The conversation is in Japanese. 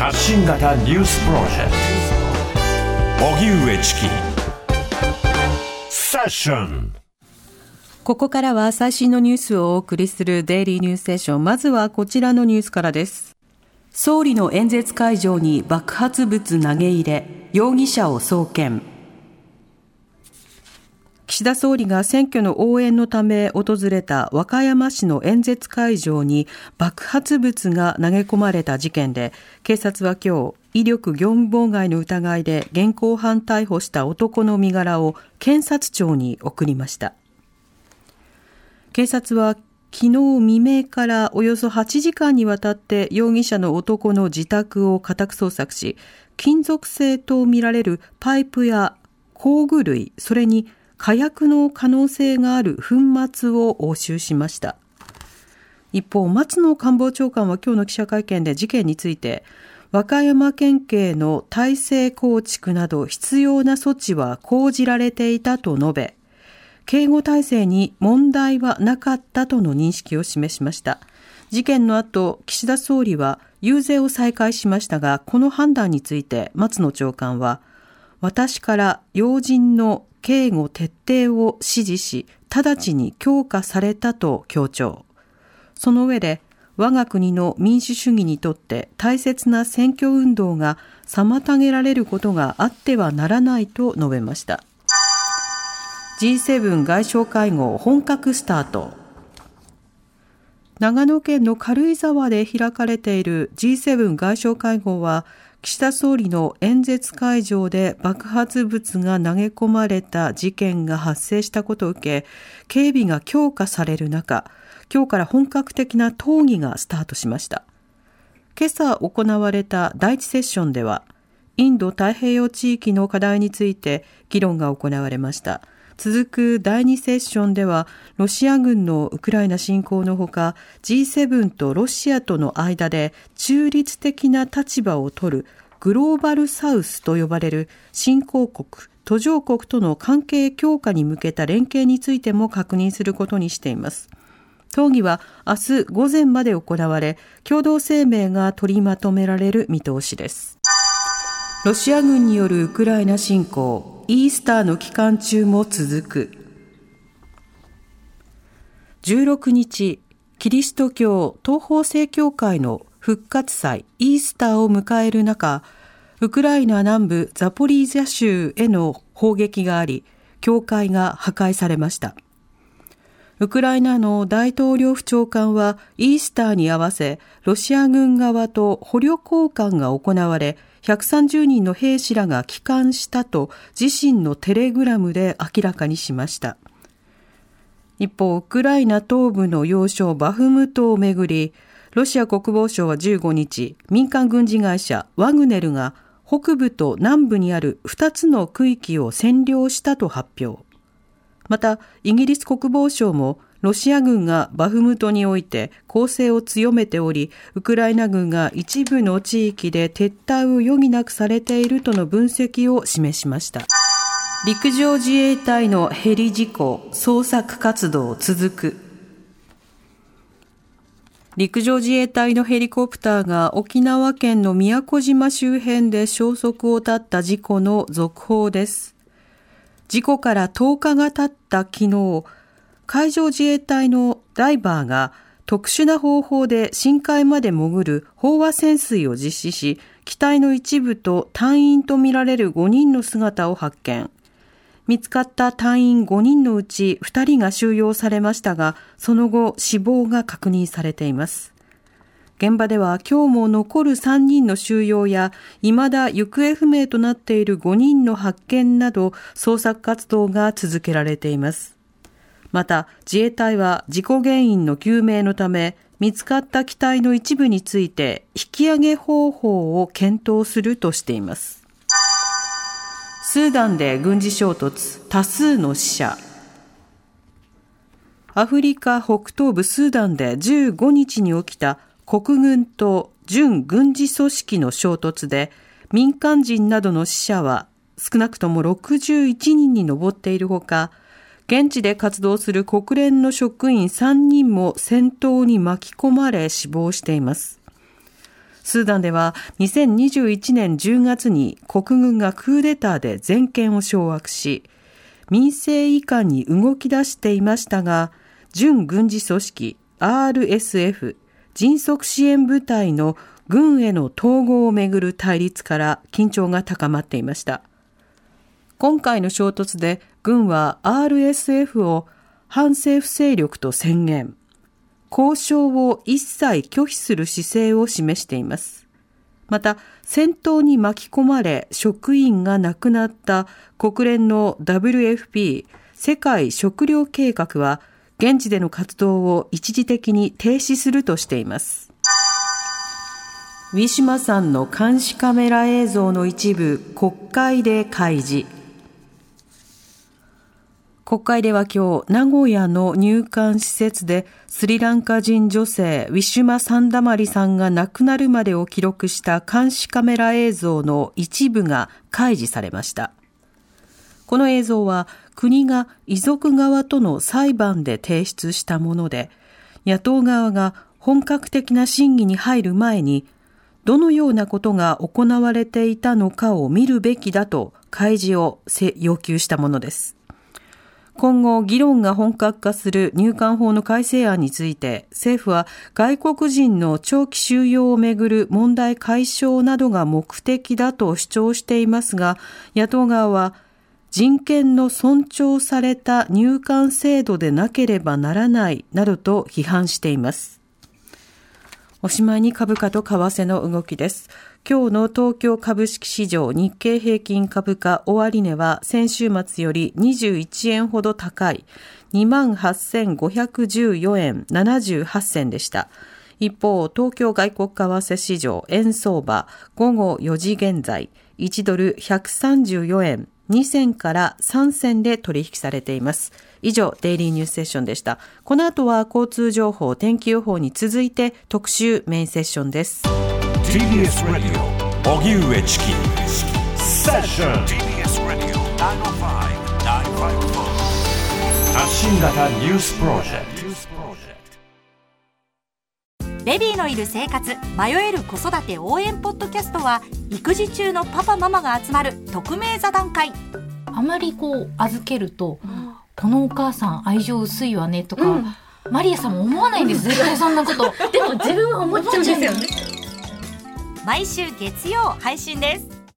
発信型ニュースプロジェクト荻上チキセッションここからは最新のニュースをお送りするデイリーニュースセッション。まずはこちらのニュースからです。総理の演説会場に爆発物投げ入れ、容疑者を送検。岸田総理が選挙の応援のため訪れた和歌山市の演説会場に爆発物が投げ込まれた事件で、警察は今日、威力業務妨害の疑いで現行犯逮捕した男の身柄を検察庁に送りました。警察は昨日未明からおよそ8時間にわたって容疑者の男の自宅を家宅捜索し、金属製とみられるパイプや工具類、それに火薬の可能性がある粉末を押収しました。一方、松野官房長官は今日の記者会見で事件について、和歌山県警の体制構築など必要な措置は講じられていたと述べ、警護体制に問題はなかったとの認識を示しました。事件の後、岸田総理は遊説を再開しましたが、この判断について松野長官は、私から要人の警護徹底を指示し、直ちに強化されたと強調。その上で、我が国の民主主義にとって大切な選挙運動が妨げられることがあってはならないと述べました。G7 外相会合本格スタート長野県の軽井沢で開かれている G7 外相会合は岸田総理の演説会場で爆発物が投げ込まれた事件が発生したことを受け警備が強化される中今日から本格的な討議がスタートしました。今朝行われた第一セッションではインド太平洋地域の課題について議論が行われました。続く第2セッションでは、ロシア軍のウクライナ侵攻のほか、G7 とロシアとの間で中立的な立場を取るグローバルサウスと呼ばれる新興国、途上国との関係強化に向けた連携についても確認することにしています。討議は明日午前まで行われ、共同声明が取りまとめられる見通しです。ロシア軍によるウクライナ侵攻、イースターの期間中も続く。16日、キリスト教東方正教会の復活祭イースターを迎える中、ウクライナ南部ザポリージャ州への砲撃があり、教会が破壊されました。ウクライナの大統領府長官はイースターに合わせ、ロシア軍側と捕虜交換が行われ、130人の兵士らが帰還したと自身のテレグラムで明らかにしました。一方、ウクライナ東部の要衝バフムトをめぐり、ロシア国防省は15日、民間軍事会社ワグネルが北部と南部にある2つの区域を占領したと発表。また、イギリス国防省もロシア軍がバフムトにおいて攻勢を強めており、ウクライナ軍が一部の地域で撤退を余儀なくされているとの分析を示しました。陸上自衛隊のヘリ事故、捜索活動続く。陸上自衛隊のヘリコプターが沖縄県の宮古島周辺で消息を絶った事故の続報です。事故から10日が経った昨日、海上自衛隊のダイバーが特殊な方法で深海まで潜る飽和潜水を実施し、機体の一部と隊員とみられる5人の姿を発見。見つかった隊員5人のうち2人が収容されましたが、その後死亡が確認されています。現場では今日も残る3人の収容や、未だ行方不明となっている5人の発見など、捜索活動が続けられています。また自衛隊は事故原因の究明のため見つかった機体の一部について引き上げ方法を検討するとしていますスーダンで軍事衝突多数の死者アフリカ北東部スーダンで15日に起きた国軍と準軍事組織の衝突で民間人などの死者は少なくとも61人に上っているほか現地で活動する国連の職員3人も戦闘に巻き込まれ死亡しています。スーダンでは2021年10月に国軍がクーデターで全権を掌握し、民政移管に動き出していましたが、準軍事組織 RSF 迅速支援部隊の軍への統合をめぐる対立から緊張が高まっていました。今回の衝突で軍は RSF を反政府勢力と宣言。交渉を一切拒否する姿勢を示しています。また、戦闘に巻き込まれ職員が亡くなった国連の WFP 世界食糧計画は現地での活動を一時的に停止するとしています。ウィシュマさんの監視カメラ映像の一部国会で開示。国会では今日、名古屋の入管施設でスリランカ人女性ウィシュマ・サンダマリさんが亡くなるまでを記録した監視カメラ映像の一部が開示されました。この映像は国が遺族側との裁判で提出したもので、野党側が本格的な審議に入る前に、どのようなことが行われていたのかを見るべきだと開示を要求したものです。今後、議論が本格化する入管法の改正案について、政府は外国人の長期収容をめぐる問題解消などが目的だと主張していますが、野党側は、人権の尊重された入管制度でなければならないなどと批判しています。おしまいに株価と為替の動きです。今日の東京株式市場日経平均株価終値は先週末より21円ほど高い28,514円78銭でした。一方、東京外国為替市場円相場午後4時現在1ドル134円2銭から3銭で取引されています。以上、デイリーニュースセッションでした。この後は交通情報、天気予報に続いて特集メインセッションです。TBS ラディオ荻上チキセッション TBS ラディオ905-954発信型ニュースプロジェクトベビーのいる生活迷える子育て応援ポッドキャストは育児中のパパママが集まる匿名座談会。あまりこう預けると、うん、このお母さん愛情薄いわねとか、うん、マリアさんも思わないんです絶対そんなこと。でも自分は思っちゃうんですよね。毎週月曜配信です